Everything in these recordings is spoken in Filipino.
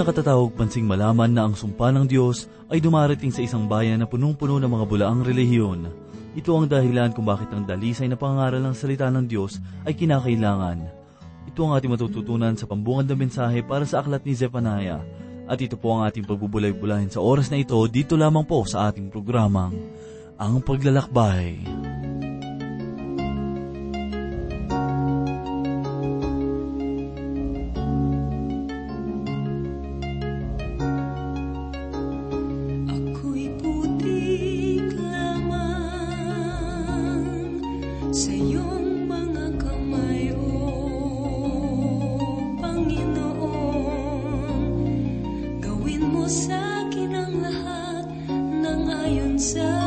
na katatawag pansing malaman na ang sumpa ng Diyos ay dumarating sa isang bayan na punong-puno ng mga bulaang relihiyon. Ito ang dahilan kung bakit ang dalisay na pangaral ng salita ng Diyos ay kinakailangan. Ito ang ating matututunan sa pambungad na mensahe para sa aklat ni Zephaniah. At ito po ang ating pagbubulay-bulayin sa oras na ito dito lamang po sa ating programang Ang Paglalakbay. Ako'y ayon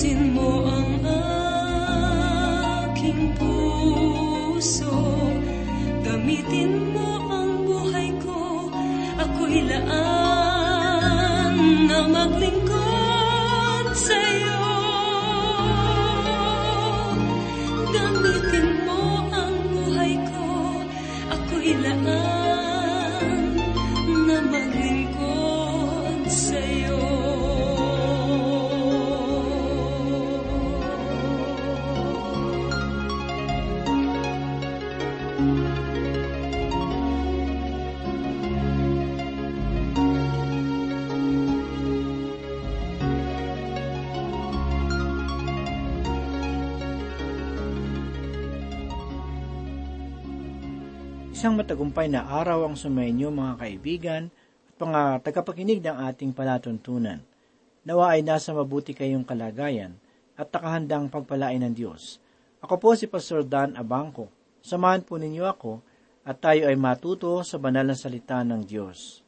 pagkalinisin mo ang aking puso. Gamitin mo ang buhay ko, ako'y laan Isang matagumpay na araw ang sumainyo mga kaibigan at mga tagapakinig ng ating palatuntunan. Nawa ay nasa mabuti kayong kalagayan at nakahandang pagpalain ng Diyos. Ako po si Pastor Dan Abangco. Samahan po ninyo ako at tayo ay matuto sa banal na salita ng Diyos.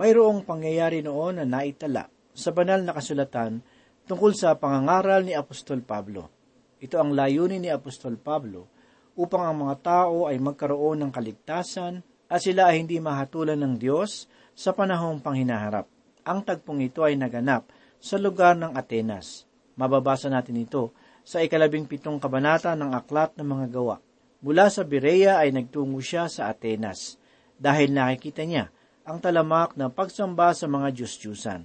Mayroong pangyayari noon na naitala sa banal na kasulatan tungkol sa pangangaral ni Apostol Pablo. Ito ang layunin ni Apostol Pablo upang ang mga tao ay magkaroon ng kaligtasan at sila ay hindi mahatulan ng Diyos sa panahong panghinaharap. Ang tagpong ito ay naganap sa lugar ng Atenas. Mababasa natin ito sa ikalabing pitong kabanata ng Aklat ng Mga Gawa. Mula sa Berea ay nagtungo siya sa Atenas dahil nakikita niya ang talamak ng pagsamba sa mga Diyos-Diyusan.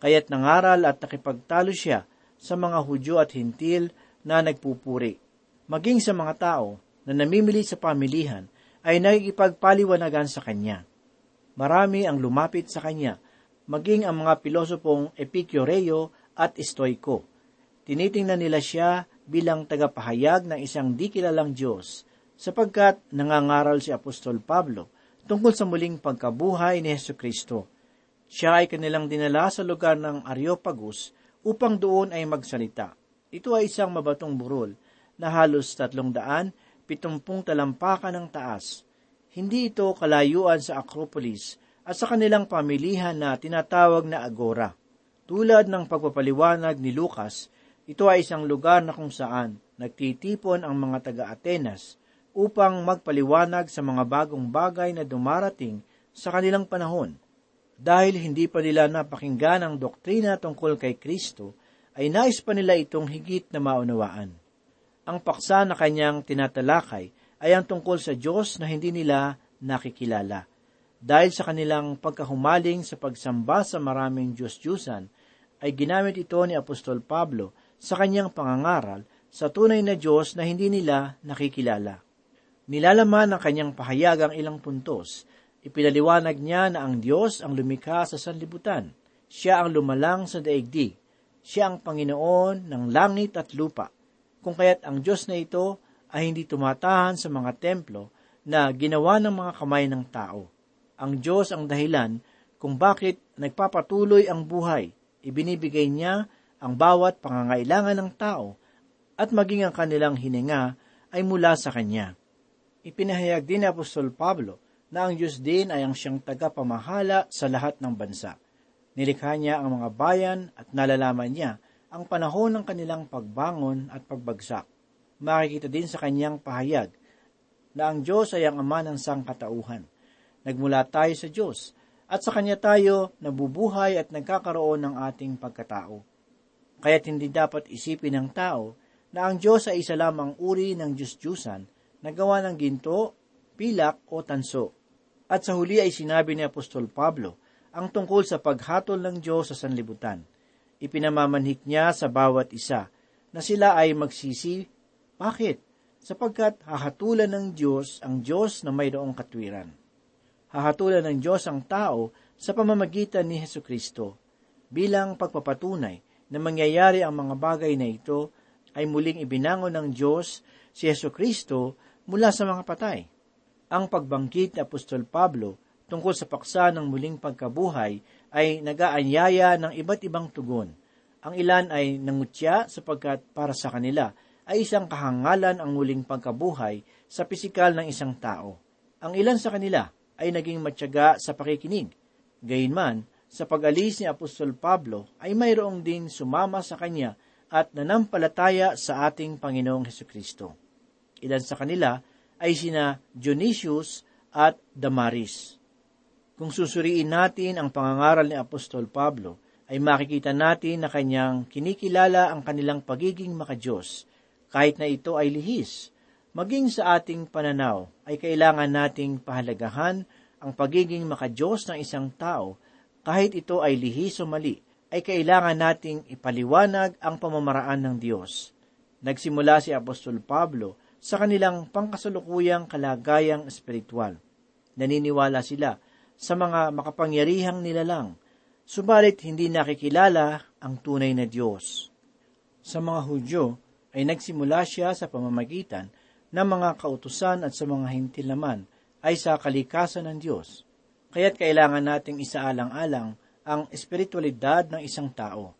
Kaya't nangaral at nakipagtalo siya sa mga Hudyo at Hintil na nagpupuri. Maging sa mga tao na namimili sa pamilihan ay nakikipagpaliwanagan sa kanya. Marami ang lumapit sa kanya, maging ang mga pilosopong Epicureo at Stoico. Tinitingnan nila siya bilang tagapahayag ng isang di kilalang Diyos, sapagkat nangangaral si Apostol Pablo tungkol sa muling pagkabuhay ni Heso Kristo. Siya ay kanilang dinala sa lugar ng Areopagus upang doon ay magsalita. Ito ay isang mabatong burol na halos tatlong daan, pitumpung talampakan ng taas. Hindi ito kalayuan sa Acropolis at sa kanilang pamilihan na tinatawag na Agora. Tulad ng pagpapaliwanag ni Lucas, ito ay isang lugar na kung saan nagtitipon ang mga taga-Atenas upang magpaliwanag sa mga bagong bagay na dumarating sa kanilang panahon. Dahil hindi pa nila napakinggan ang doktrina tungkol kay Kristo, ay nais pa nila itong higit na maunawaan. Ang paksa na kanyang tinatalakay ay ang tungkol sa Diyos na hindi nila nakikilala. Dahil sa kanilang pagkahumaling sa pagsamba sa maraming Diyos-Diyusan, ay ginamit ito ni Apostol Pablo sa kanyang pangangaral sa tunay na Diyos na hindi nila nakikilala. Nilalaman ng kanyang pahayag ang ilang puntos. Ipinaliwanag niya na ang Diyos ang lumikha sa sanlibutan. Siya ang lumalang sa daigdig. Siya ang Panginoon ng langit at lupa. Kung kaya't ang Diyos na ito ay hindi tumatahan sa mga templo na ginawa ng mga kamay ng tao. Ang Diyos ang dahilan kung bakit nagpapatuloy ang buhay. Ibinibigay niya ang bawat pangangailangan ng tao at maging ang kanilang hininga ay mula sa Kanya. Ipinahayag din ni Apostol Pablo na ang Diyos din ay ang siyang tagapamahala sa lahat ng bansa. Nilikha niya ang mga bayan at nalalaman niya ang panahon ng kanilang pagbangon at pagbagsak. Makikita din sa kanyang pahayag na ang Diyos ay ang ama ng sangkatauhan. Nagmula tayo sa Diyos at sa Kanya tayo nabubuhay at nagkakaroon ng ating pagkatao. Kaya't hindi dapat isipin ng tao na ang Diyos ay isa lamang uri ng Diyos-Diyusan na gawa ng ginto, pilak o tanso. At sa huli ay sinabi ni Apostol Pablo ang tungkol sa paghatol ng Diyos sa sanlibutan. Ipinamamanhik niya sa bawat isa na sila ay magsisi. Bakit? Sapagkat hahatulan ng Diyos ang Diyos na mayroong katwiran. Hahatulan ng Diyos ang tao sa pamamagitan ni Heso Kristo bilang pagpapatunay na mangyayari ang mga bagay na ito ay muling ibinangon ng Diyos si Yeso Kristo mula sa mga patay. Ang pagbangkit ni Apostol Pablo tungkol sa paksa ng muling pagkabuhay ay nagaanyaya ng iba't ibang tugon. Ang ilan ay nangutya sapagkat para sa kanila ay isang kahangalan ang muling pagkabuhay sa pisikal ng isang tao. Ang ilan sa kanila ay naging matyaga sa pakikinig. Gayunman, sa pag-alis ni Apostol Pablo ay mayroong din sumama sa kanya at nanampalataya sa ating Panginoong Heso Kristo. Ilan sa kanila ay sina Dionysius at Damaris. Kung susuriin natin ang pangangaral ni Apostol Pablo, ay makikita natin na kanyang kinikilala ang kanilang pagiging makajos, kahit na ito ay lihis. Maging sa ating pananaw ay kailangan nating pahalagahan ang pagiging makajos ng isang tao, kahit ito ay lihis o mali, ay kailangan nating ipaliwanag ang pamamaraan ng Diyos. Nagsimula si Apostol Pablo sa kanilang pangkasalukuyang kalagayang espiritual. Naniniwala sila sa mga makapangyarihang nilalang, subalit hindi nakikilala ang tunay na Diyos. Sa mga Hudyo ay nagsimula siya sa pamamagitan ng mga kautusan at sa mga hintil naman ay sa kalikasan ng Diyos. Kaya't kailangan nating isaalang-alang ang espiritualidad ng isang tao.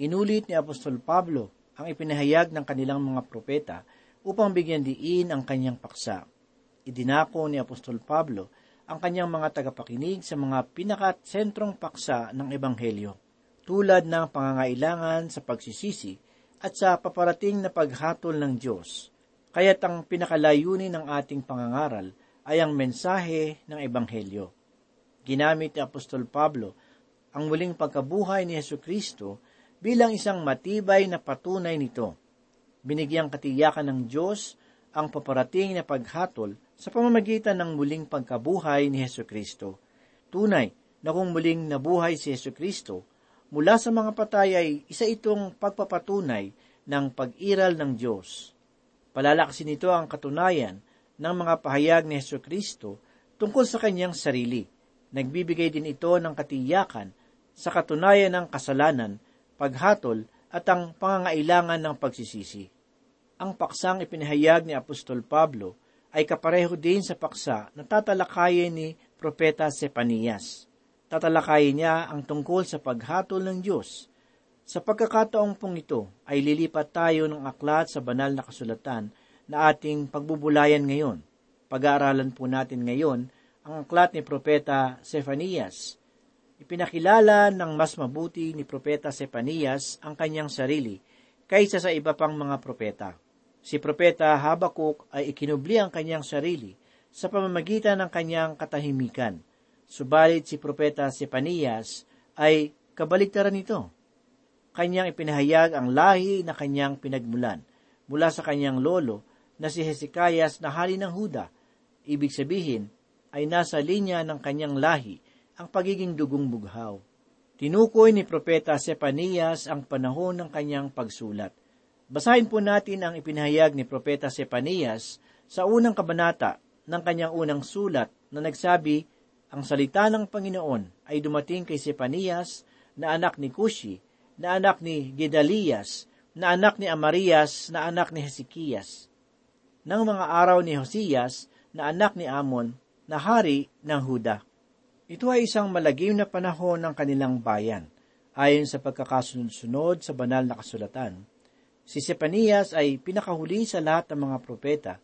Inulit ni Apostol Pablo ang ipinahayag ng kanilang mga propeta upang bigyan diin ang kanyang paksa. Idinako ni Apostol Pablo ang kanyang mga tagapakinig sa mga pinakasentrong paksa ng Ebanghelyo, tulad ng pangangailangan sa pagsisisi at sa paparating na paghatol ng Diyos. Kaya't ang pinakalayunin ng ating pangangaral ay ang mensahe ng Ebanghelyo. Ginamit ni Apostol Pablo ang muling pagkabuhay ni Yesu Kristo bilang isang matibay na patunay nito binigyang katiyakan ng Diyos ang paparating na paghatol sa pamamagitan ng muling pagkabuhay ni Heso Kristo. Tunay na kung muling nabuhay si Heso Kristo, mula sa mga patay ay isa itong pagpapatunay ng pag-iral ng Diyos. Palalakasin nito ang katunayan ng mga pahayag ni Heso Kristo tungkol sa kanyang sarili. Nagbibigay din ito ng katiyakan sa katunayan ng kasalanan, paghatol at ang pangangailangan ng pagsisisi ang paksang ipinahayag ni Apostol Pablo ay kapareho din sa paksa na tatalakayin ni Propeta Sepanias. Tatalakayin niya ang tungkol sa paghatol ng Diyos. Sa pagkakataong pong ito ay lilipat tayo ng aklat sa banal na kasulatan na ating pagbubulayan ngayon. Pag-aaralan po natin ngayon ang aklat ni Propeta Sefanias. Ipinakilala ng mas mabuti ni Propeta Sefanias ang kanyang sarili kaysa sa iba pang mga propeta. Si Propeta Habakuk ay ikinubli ang kanyang sarili sa pamamagitan ng kanyang katahimikan. Subalit si Propeta Sefanias ay kabaligtaran nito kanyang ipinahayag ang lahi na kanyang pinagmulan mula sa kanyang lolo na si Hezekias na hari ng Huda. Ibig sabihin ay nasa linya ng kanyang lahi ang pagiging dugong bughaw. Tinukoy ni Propeta Sepanias ang panahon ng kanyang pagsulat. Basahin po natin ang ipinahayag ni Propeta Sepanias sa unang kabanata ng kanyang unang sulat na nagsabi, ang salita ng Panginoon ay dumating kay Sepanias na anak ni Kushi na anak ni Gedalias, na anak ni Amarias, na anak ni Hezekias. Nang mga araw ni Hosias, na anak ni Amon, na hari ng Huda. Ito ay isang malagim na panahon ng kanilang bayan. Ayon sa pagkakasunod-sunod sa banal na kasulatan, si Sepanias ay pinakahuli sa lahat ng mga propeta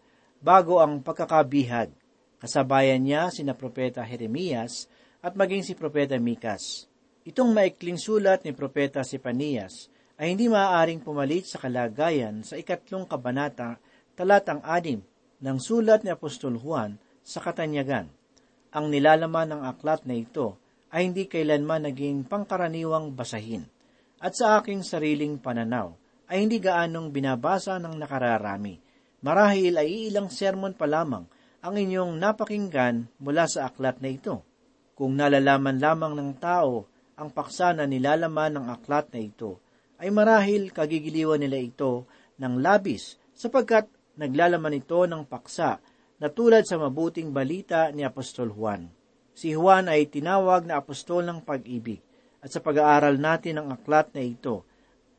bago ang pagkakabihag. Kasabayan niya sina propeta Jeremias at maging si propeta Mikas. Itong maikling sulat ni Propeta Sipanias ay hindi maaaring pumalit sa kalagayan sa ikatlong kabanata talatang anim ng sulat ni Apostol Juan sa Katanyagan. Ang nilalaman ng aklat na ito ay hindi kailanman naging pangkaraniwang basahin at sa aking sariling pananaw ay hindi gaanong binabasa ng nakararami. Marahil ay ilang sermon pa lamang ang inyong napakinggan mula sa aklat na ito. Kung nalalaman lamang ng tao ang paksa na nilalaman ng aklat na ito, ay marahil kagigiliwan nila ito ng labis sapagkat naglalaman ito ng paksa na tulad sa mabuting balita ni Apostol Juan. Si Juan ay tinawag na apostol ng pag-ibig at sa pag-aaral natin ng aklat na ito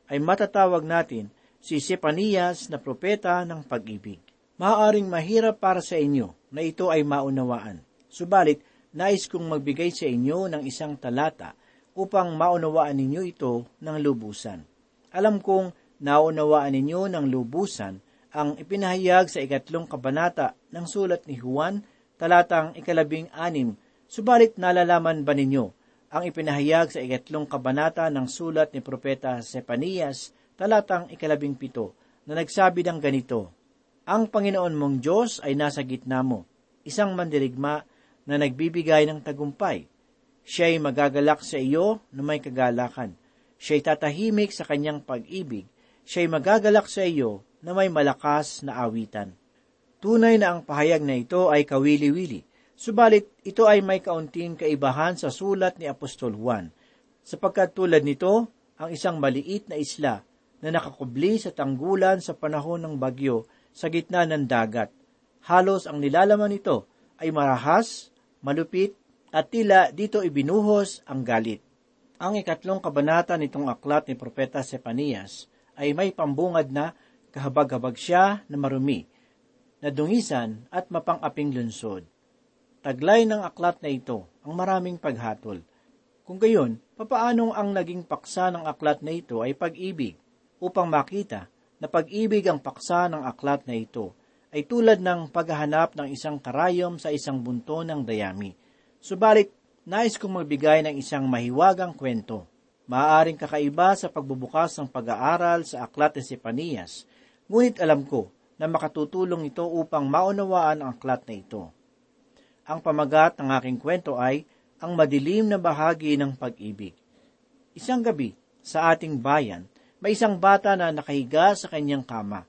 ay matatawag natin si Sepanias na propeta ng pag-ibig. Maaaring mahirap para sa inyo na ito ay maunawaan. Subalit, nais kong magbigay sa inyo ng isang talata upang maunawaan ninyo ito ng lubusan. Alam kong naunawaan ninyo ng lubusan ang ipinahayag sa ikatlong kabanata ng sulat ni Juan, talatang ikalabing anim, subalit nalalaman ba ninyo ang ipinahayag sa ikatlong kabanata ng sulat ni Propeta Sepanias, talatang ikalabing pito, na nagsabi ng ganito, Ang Panginoon mong Diyos ay nasa gitna mo, isang mandirigma na nagbibigay ng tagumpay, Siya'y magagalak sa iyo na may kagalakan. Siya'y tatahimik sa kanyang pag-ibig. Siya'y magagalak sa iyo na may malakas na awitan. Tunay na ang pahayag na ito ay kawili-wili, subalit ito ay may kaunting kaibahan sa sulat ni Apostol Juan, sapagkat tulad nito, ang isang maliit na isla na nakakubli sa tanggulan sa panahon ng bagyo sa gitna ng dagat. Halos ang nilalaman nito ay marahas, malupit at tila dito ibinuhos ang galit. Ang ikatlong kabanata nitong aklat ni Propeta Sepanias ay may pambungad na kahabag-habag siya na marumi, na dungisan at mapang-aping lunsod. Taglay ng aklat na ito ang maraming paghatol. Kung gayon, papaanong ang naging paksa ng aklat na ito ay pag-ibig, upang makita na pag-ibig ang paksa ng aklat na ito ay tulad ng paghahanap ng isang karayom sa isang bunto ng dayami Subalit, nais kong magbigay ng isang mahiwagang kwento. Maaaring kakaiba sa pagbubukas ng pag-aaral sa aklat ni Sepanias, ngunit alam ko na makatutulong ito upang maunawaan ang aklat na ito. Ang pamagat ng aking kwento ay ang madilim na bahagi ng pag-ibig. Isang gabi, sa ating bayan, may isang bata na nakahiga sa kanyang kama.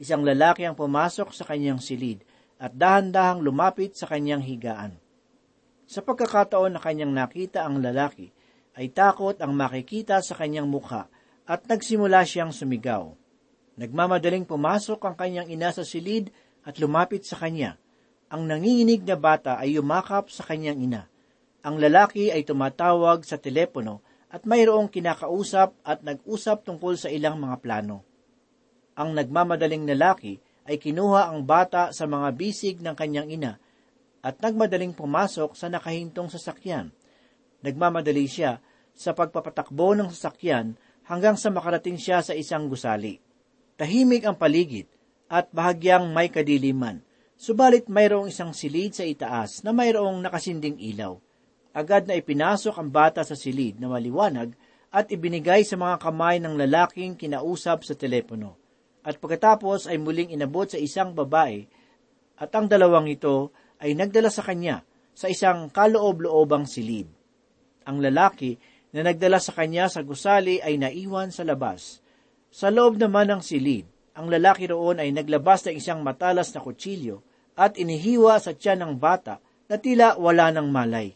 Isang lalaki ang pumasok sa kanyang silid at dahan-dahang lumapit sa kanyang higaan. Sa pagkakataon na kanyang nakita ang lalaki, ay takot ang makikita sa kanyang mukha at nagsimula siyang sumigaw. Nagmamadaling pumasok ang kanyang ina sa silid at lumapit sa kanya. Ang nanginginig na bata ay yumakap sa kanyang ina. Ang lalaki ay tumatawag sa telepono at mayroong kinakausap at nag-usap tungkol sa ilang mga plano. Ang nagmamadaling lalaki ay kinuha ang bata sa mga bisig ng kanyang ina at nagmadaling pumasok sa nakahintong sasakyan. Nagmamadali siya sa pagpapatakbo ng sasakyan hanggang sa makarating siya sa isang gusali. Tahimik ang paligid at bahagyang may kadiliman, subalit mayroong isang silid sa itaas na mayroong nakasinding ilaw. Agad na ipinasok ang bata sa silid na maliwanag at ibinigay sa mga kamay ng lalaking kinausap sa telepono. At pagkatapos ay muling inabot sa isang babae at ang dalawang ito ay nagdala sa kanya sa isang kaloob-loobang silid. Ang lalaki na nagdala sa kanya sa gusali ay naiwan sa labas. Sa loob naman ng silid, ang lalaki roon ay naglabas ng isang matalas na kutsilyo at inihiwa sa tiyan ng bata na tila wala ng malay.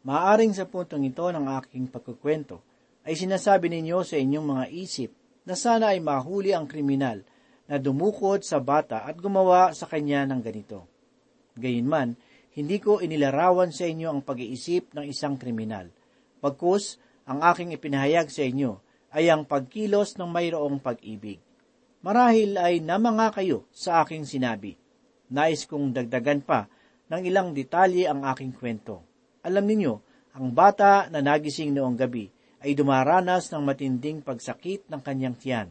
Maaring sa puntong ito ng aking pagkukwento ay sinasabi ninyo sa inyong mga isip na sana ay mahuli ang kriminal na dumukod sa bata at gumawa sa kanya ng ganito. Gayunman, hindi ko inilarawan sa inyo ang pag-iisip ng isang kriminal. Pagkus, ang aking ipinahayag sa inyo ay ang pagkilos ng mayroong pag-ibig. Marahil ay namanga kayo sa aking sinabi. Nais kong dagdagan pa ng ilang detalye ang aking kwento. Alam ninyo, ang bata na nagising noong gabi ay dumaranas ng matinding pagsakit ng kanyang tiyan.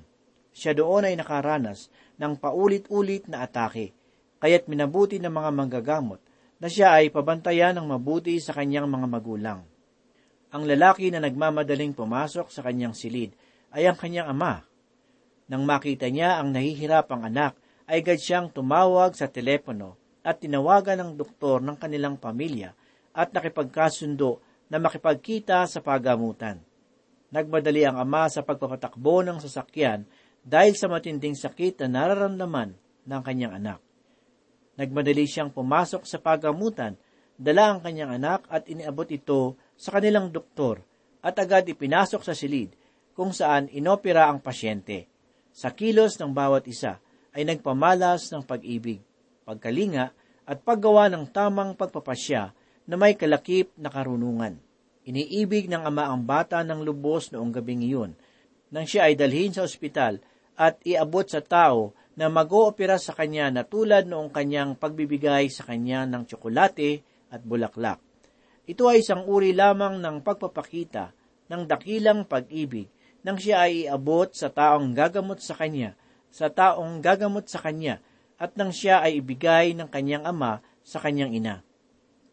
Siya doon ay nakaranas ng paulit-ulit na atake, kaya't minabuti ng mga manggagamot na siya ay pabantayan ng mabuti sa kanyang mga magulang. Ang lalaki na nagmamadaling pumasok sa kanyang silid ay ang kanyang ama. Nang makita niya ang nahihirapang anak, ay agad siyang tumawag sa telepono at tinawagan ng doktor ng kanilang pamilya at nakipagkasundo na makipagkita sa pagamutan. Nagmadali ang ama sa pagpapatakbo ng sasakyan dahil sa matinding sakit na nararamdaman ng kanyang anak. Nagmadali siyang pumasok sa pagamutan, dala ang kanyang anak at iniabot ito sa kanilang doktor at agad ipinasok sa silid kung saan inopera ang pasyente. Sa kilos ng bawat isa ay nagpamalas ng pag-ibig, pagkalinga at paggawa ng tamang pagpapasya na may kalakip na karunungan. Iniibig ng ama ang bata ng lubos noong gabing iyon, nang siya ay dalhin sa ospital at iabot sa tao na mag-oopera sa kanya na tulad noong kanyang pagbibigay sa kanya ng tsokolate at bulaklak. Ito ay isang uri lamang ng pagpapakita ng dakilang pag-ibig nang siya ay iabot sa taong gagamot sa kanya, sa taong gagamot sa kanya, at nang siya ay ibigay ng kanyang ama sa kanyang ina.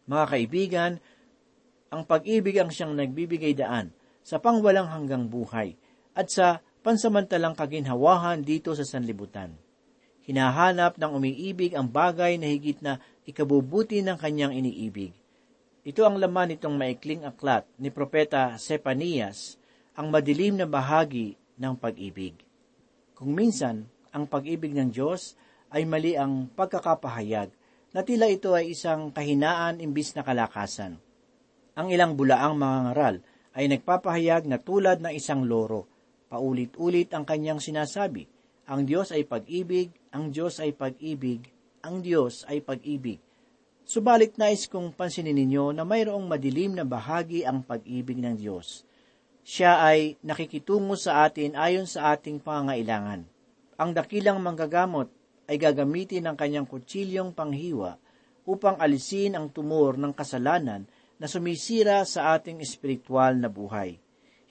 Mga kaibigan, ang pag-ibig ang siyang nagbibigay daan sa pangwalang hanggang buhay at sa pansamantalang kaginhawahan dito sa sanlibutan. Hinahanap ng umiibig ang bagay na higit na ikabubuti ng kanyang iniibig. Ito ang laman nitong maikling aklat ni Propeta Sepanias, ang madilim na bahagi ng pag-ibig. Kung minsan, ang pag-ibig ng Diyos ay mali ang pagkakapahayag na tila ito ay isang kahinaan imbis na kalakasan. Ang ilang bulaang mga ngaral ay nagpapahayag na tulad ng isang loro. Paulit-ulit ang kanyang sinasabi, ang Diyos ay pag-ibig, ang Diyos ay pag-ibig, ang Diyos ay pag-ibig. Subalit nais kong pansinin ninyo na mayroong madilim na bahagi ang pag-ibig ng Diyos. Siya ay nakikitungo sa atin ayon sa ating pangangailangan. Ang dakilang manggagamot ay gagamitin ng kanyang kutsilyong panghiwa upang alisin ang tumor ng kasalanan na sumisira sa ating espiritual na buhay.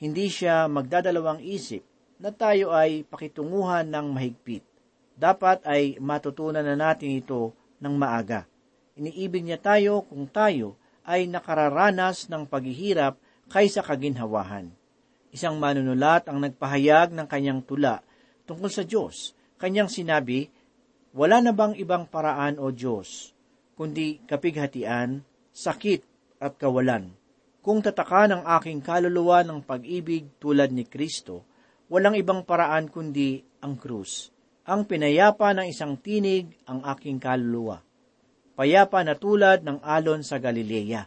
Hindi siya magdadalawang isip na tayo ay pakitunguhan ng mahigpit. Dapat ay matutunan na natin ito ng maaga. Iniibig niya tayo kung tayo ay nakararanas ng paghihirap kaysa kaginhawahan. Isang manunulat ang nagpahayag ng kanyang tula tungkol sa Diyos. Kanyang sinabi, Wala na bang ibang paraan o Diyos, kundi kapighatian, sakit at kawalan. Kung tataka ng aking kaluluwa ng pag-ibig tulad ni Kristo, walang ibang paraan kundi ang krus. Ang pinayapa ng isang tinig ang aking kaluluwa. Payapa na tulad ng alon sa Galilea.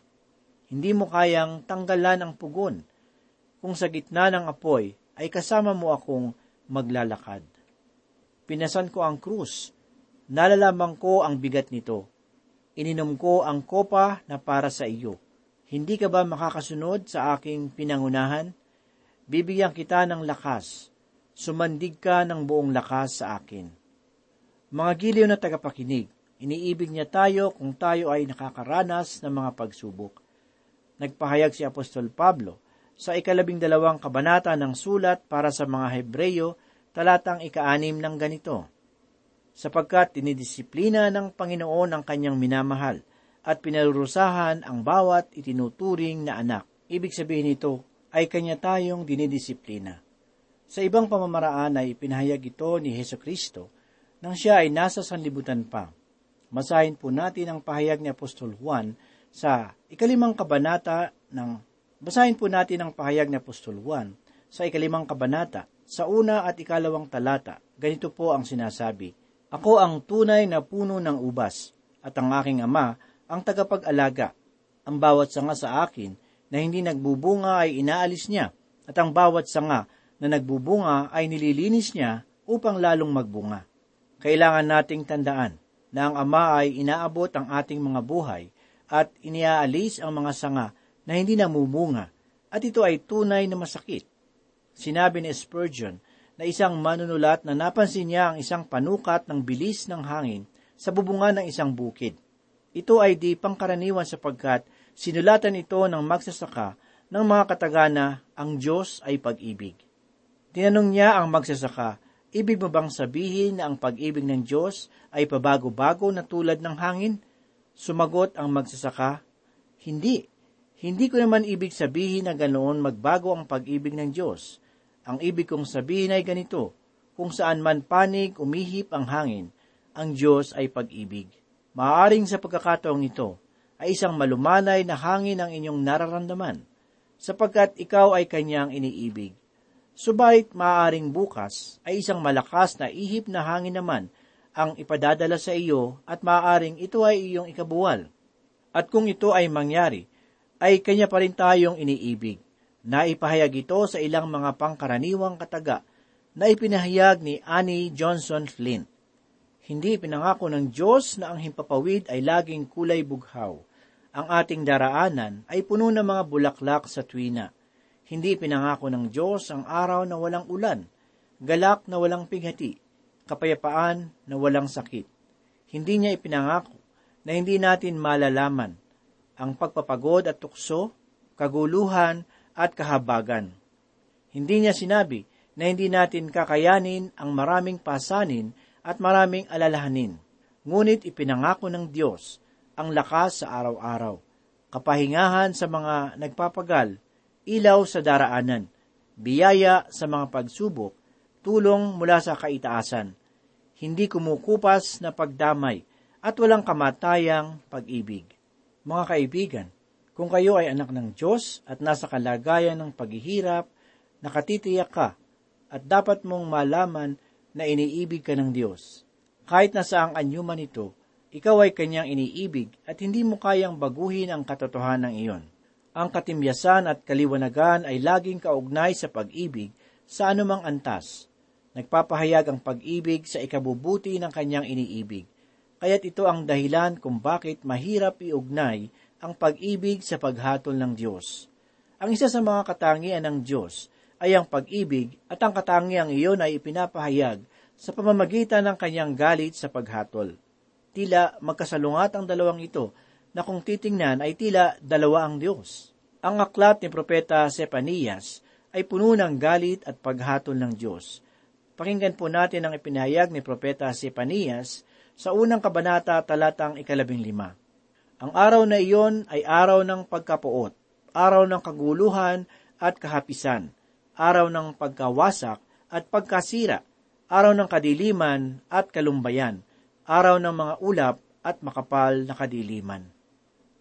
Hindi mo kayang tanggalan ang pugon. Kung sa gitna ng apoy ay kasama mo akong maglalakad. Pinasan ko ang krus. Nalalaman ko ang bigat nito. Ininom ko ang kopa na para sa iyo hindi ka ba makakasunod sa aking pinangunahan? Bibigyan kita ng lakas. Sumandig ka ng buong lakas sa akin. Mga giliw na tagapakinig, iniibig niya tayo kung tayo ay nakakaranas ng mga pagsubok. Nagpahayag si Apostol Pablo sa ikalabing dalawang kabanata ng sulat para sa mga Hebreyo, talatang ikaanim ng ganito. Sapagkat dinidisiplina ng Panginoon ang kanyang minamahal at pinarurusahan ang bawat itinuturing na anak. Ibig sabihin nito ay kanya tayong dinidisiplina. Sa ibang pamamaraan ay pinahayag ito ni Heso Kristo nang siya ay nasa sanlibutan pa. Masahin po natin ang pahayag ni Apostol Juan sa ikalimang kabanata ng Basahin po natin ang pahayag ni Apostol Juan sa ikalimang kabanata, sa una at ikalawang talata. Ganito po ang sinasabi, Ako ang tunay na puno ng ubas, at ang aking ama ang tagapag-alaga. Ang bawat sanga sa akin na hindi nagbubunga ay inaalis niya, at ang bawat sanga na nagbubunga ay nililinis niya upang lalong magbunga. Kailangan nating tandaan na ang Ama ay inaabot ang ating mga buhay at iniaalis ang mga sanga na hindi namumunga at ito ay tunay na masakit. Sinabi ni Spurgeon na isang manunulat na napansin niya ang isang panukat ng bilis ng hangin sa bubungan ng isang bukid. Ito ay di pangkaraniwan sapagkat sinulatan ito ng magsasaka ng mga katagana ang Diyos ay pag-ibig. Tinanong niya ang magsasaka, ibig mo bang sabihin na ang pag-ibig ng Diyos ay pabago-bago na tulad ng hangin? Sumagot ang magsasaka, Hindi, hindi ko naman ibig sabihin na ganoon magbago ang pag-ibig ng Diyos. Ang ibig kong sabihin ay ganito, kung saan man panig umihip ang hangin, ang Diyos ay pag-ibig. Maaring sa pagkakataong ito, ay isang malumanay na hangin ang inyong nararamdaman, sapagkat ikaw ay kanyang iniibig. Subalit maaaring bukas ay isang malakas na ihip na hangin naman ang ipadadala sa iyo at maaaring ito ay iyong ikabuwal. At kung ito ay mangyari, ay kanya pa rin tayong iniibig. Naipahayag ito sa ilang mga pangkaraniwang kataga na ipinahayag ni Annie Johnson Flint. Hindi pinangako ng Diyos na ang himpapawid ay laging kulay bughaw. Ang ating daraanan ay puno ng mga bulaklak sa tuwina. Hindi pinangako ng Diyos ang araw na walang ulan, galak na walang pighati, kapayapaan na walang sakit. Hindi niya ipinangako na hindi natin malalaman ang pagpapagod at tukso, kaguluhan at kahabagan. Hindi niya sinabi na hindi natin kakayanin ang maraming pasanin at maraming alalahanin. Ngunit ipinangako ng Diyos ang lakas sa araw-araw, kapahingahan sa mga nagpapagal, ilaw sa daraanan, biyaya sa mga pagsubok, tulong mula sa kaitaasan, hindi kumukupas na pagdamay, at walang kamatayang pag-ibig. Mga kaibigan, kung kayo ay anak ng Diyos at nasa kalagayan ng paghihirap, nakatitiyak ka at dapat mong malaman na iniibig ka ng Diyos. Kahit na saang anyuman ito, ikaw ay kanyang iniibig at hindi mo kayang baguhin ang katotohanan iyon. Ang katimyasan at kaliwanagan ay laging kaugnay sa pag-ibig sa anumang antas. Nagpapahayag ang pag-ibig sa ikabubuti ng kanyang iniibig Kaya't ito ang dahilan kung bakit mahirap iugnay ang pag-ibig sa paghatol ng Diyos. Ang isa sa mga katangian ng Diyos ay ang pag-ibig at ang katangiang iyon ay ipinapahayag sa pamamagitan ng kanyang galit sa paghatol. Tila magkasalungat ang dalawang ito na kung titingnan ay tila dalawa ang Diyos. Ang aklat ni Propeta Sepanias ay puno ng galit at paghatol ng Diyos. Pakinggan po natin ang ipinahayag ni Propeta Sepanias sa unang kabanata talatang ikalabing lima. Ang araw na iyon ay araw ng pagkapuot, araw ng kaguluhan at kahapisan, araw ng pagkawasak at pagkasira, araw ng kadiliman at kalumbayan, araw ng mga ulap at makapal na kadiliman.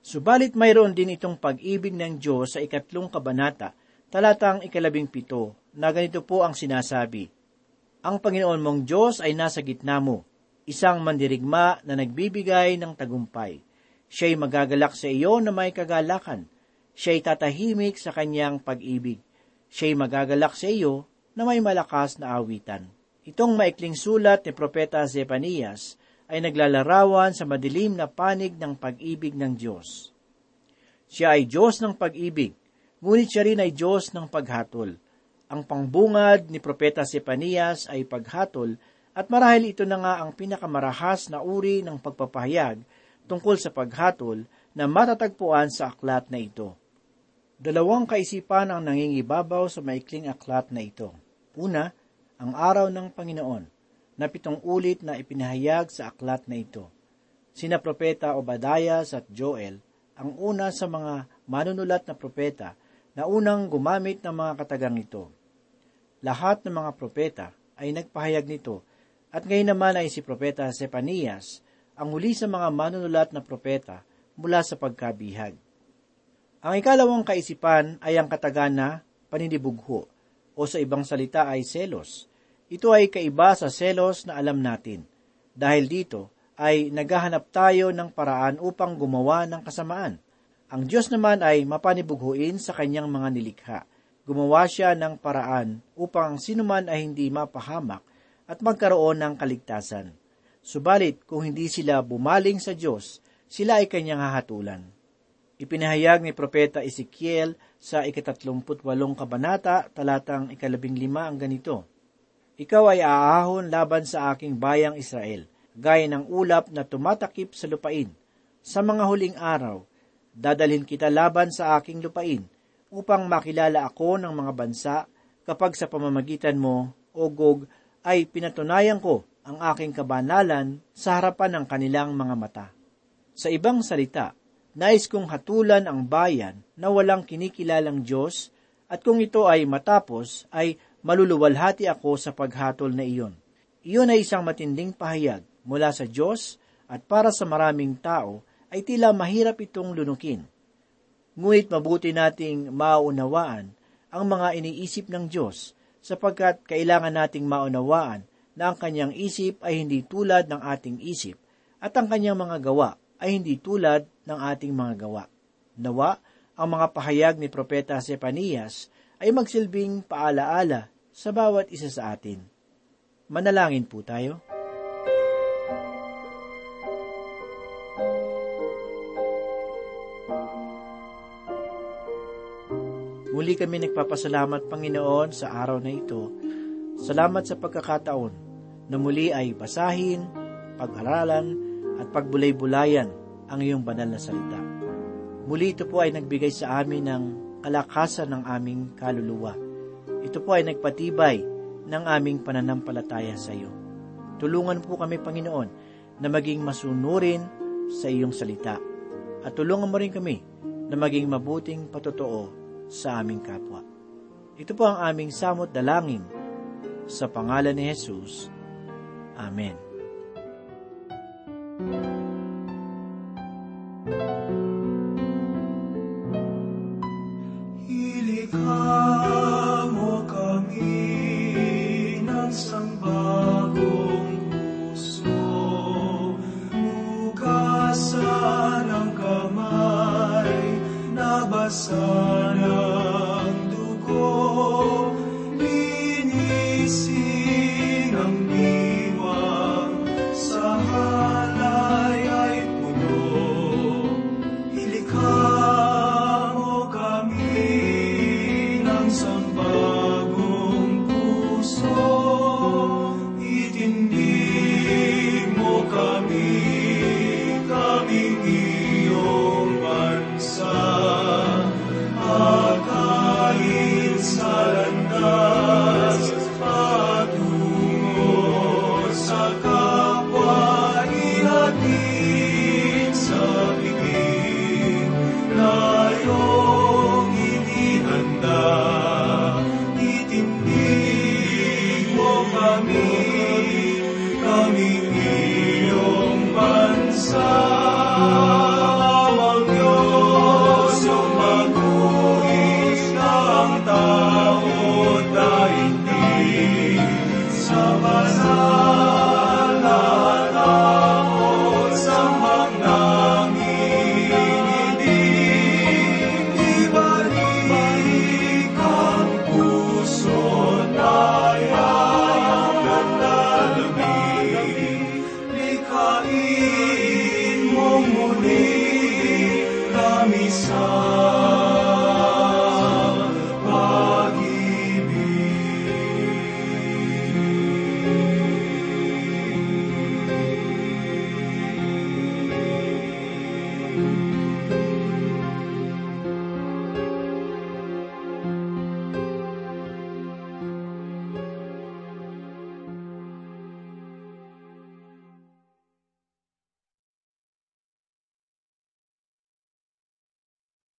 Subalit mayroon din itong pag-ibig ng Diyos sa ikatlong kabanata, talatang ikalabing pito, na ganito po ang sinasabi, Ang Panginoon mong Diyos ay nasa gitna mo, isang mandirigma na nagbibigay ng tagumpay. Siya'y magagalak sa iyo na may kagalakan. Siya'y tatahimik sa kanyang pag-ibig. Siya'y magagalak sa iyo na may malakas na awitan. Itong maikling sulat ni Propeta Zepanias ay naglalarawan sa madilim na panig ng pag-ibig ng Diyos. Siya ay Diyos ng pag-ibig, ngunit siya rin ay Diyos ng paghatol. Ang pangbungad ni Propeta Zepanias ay paghatol at marahil ito na nga ang pinakamarahas na uri ng pagpapahayag tungkol sa paghatol na matatagpuan sa aklat na ito. Dalawang kaisipan ang nangingibabaw sa maikling aklat na ito. Una, ang araw ng Panginoon, na pitong ulit na ipinahayag sa aklat na ito. Sina Propeta Obadias at Joel ang una sa mga manunulat na propeta na unang gumamit ng mga katagang ito. Lahat ng mga propeta ay nagpahayag nito at ngayon naman ay si Propeta Sepanias ang huli sa mga manunulat na propeta mula sa pagkabihag. Ang ikalawang kaisipan ay ang katagan na paninibugho o sa ibang salita ay selos. Ito ay kaiba sa selos na alam natin. Dahil dito ay naghahanap tayo ng paraan upang gumawa ng kasamaan. Ang Diyos naman ay mapanibughuin sa kanyang mga nilikha. Gumawa siya ng paraan upang sinuman ay hindi mapahamak at magkaroon ng kaligtasan. Subalit kung hindi sila bumaling sa Diyos, sila ay kanyang hahatulan. Ipinahayag ni Propeta Ezekiel sa ikatatlumput walong kabanata, talatang ikalabing lima ang ganito, Ikaw ay aahon laban sa aking bayang Israel, gaya ng ulap na tumatakip sa lupain. Sa mga huling araw, dadalhin kita laban sa aking lupain, upang makilala ako ng mga bansa kapag sa pamamagitan mo, O Gog, ay pinatunayan ko ang aking kabanalan sa harapan ng kanilang mga mata. Sa ibang salita, nais kong hatulan ang bayan na walang kinikilalang Diyos at kung ito ay matapos, ay maluluwalhati ako sa paghatol na iyon. Iyon ay isang matinding pahayag mula sa Diyos at para sa maraming tao ay tila mahirap itong lunukin. Ngunit mabuti nating maunawaan ang mga iniisip ng Diyos sapagkat kailangan nating maunawaan na ang kanyang isip ay hindi tulad ng ating isip at ang kanyang mga gawa ay hindi tulad ng ating mga gawa. Nawa, ang mga pahayag ni Propeta Sepanias ay magsilbing paalaala sa bawat isa sa atin. Manalangin po tayo. Muli kami nagpapasalamat, Panginoon, sa araw na ito. Salamat sa pagkakataon na muli ay basahin, pag-aralan, at pagbulay-bulayan ang iyong banal na salita. Muli ito po ay nagbigay sa amin ng kalakasan ng aming kaluluwa. Ito po ay nagpatibay ng aming pananampalataya sa iyo. Tulungan po kami, Panginoon, na maging masunurin sa iyong salita. At tulungan mo rin kami na maging mabuting patotoo sa aming kapwa. Ito po ang aming samot dalangin sa pangalan ni Jesus. Amen. Ilikha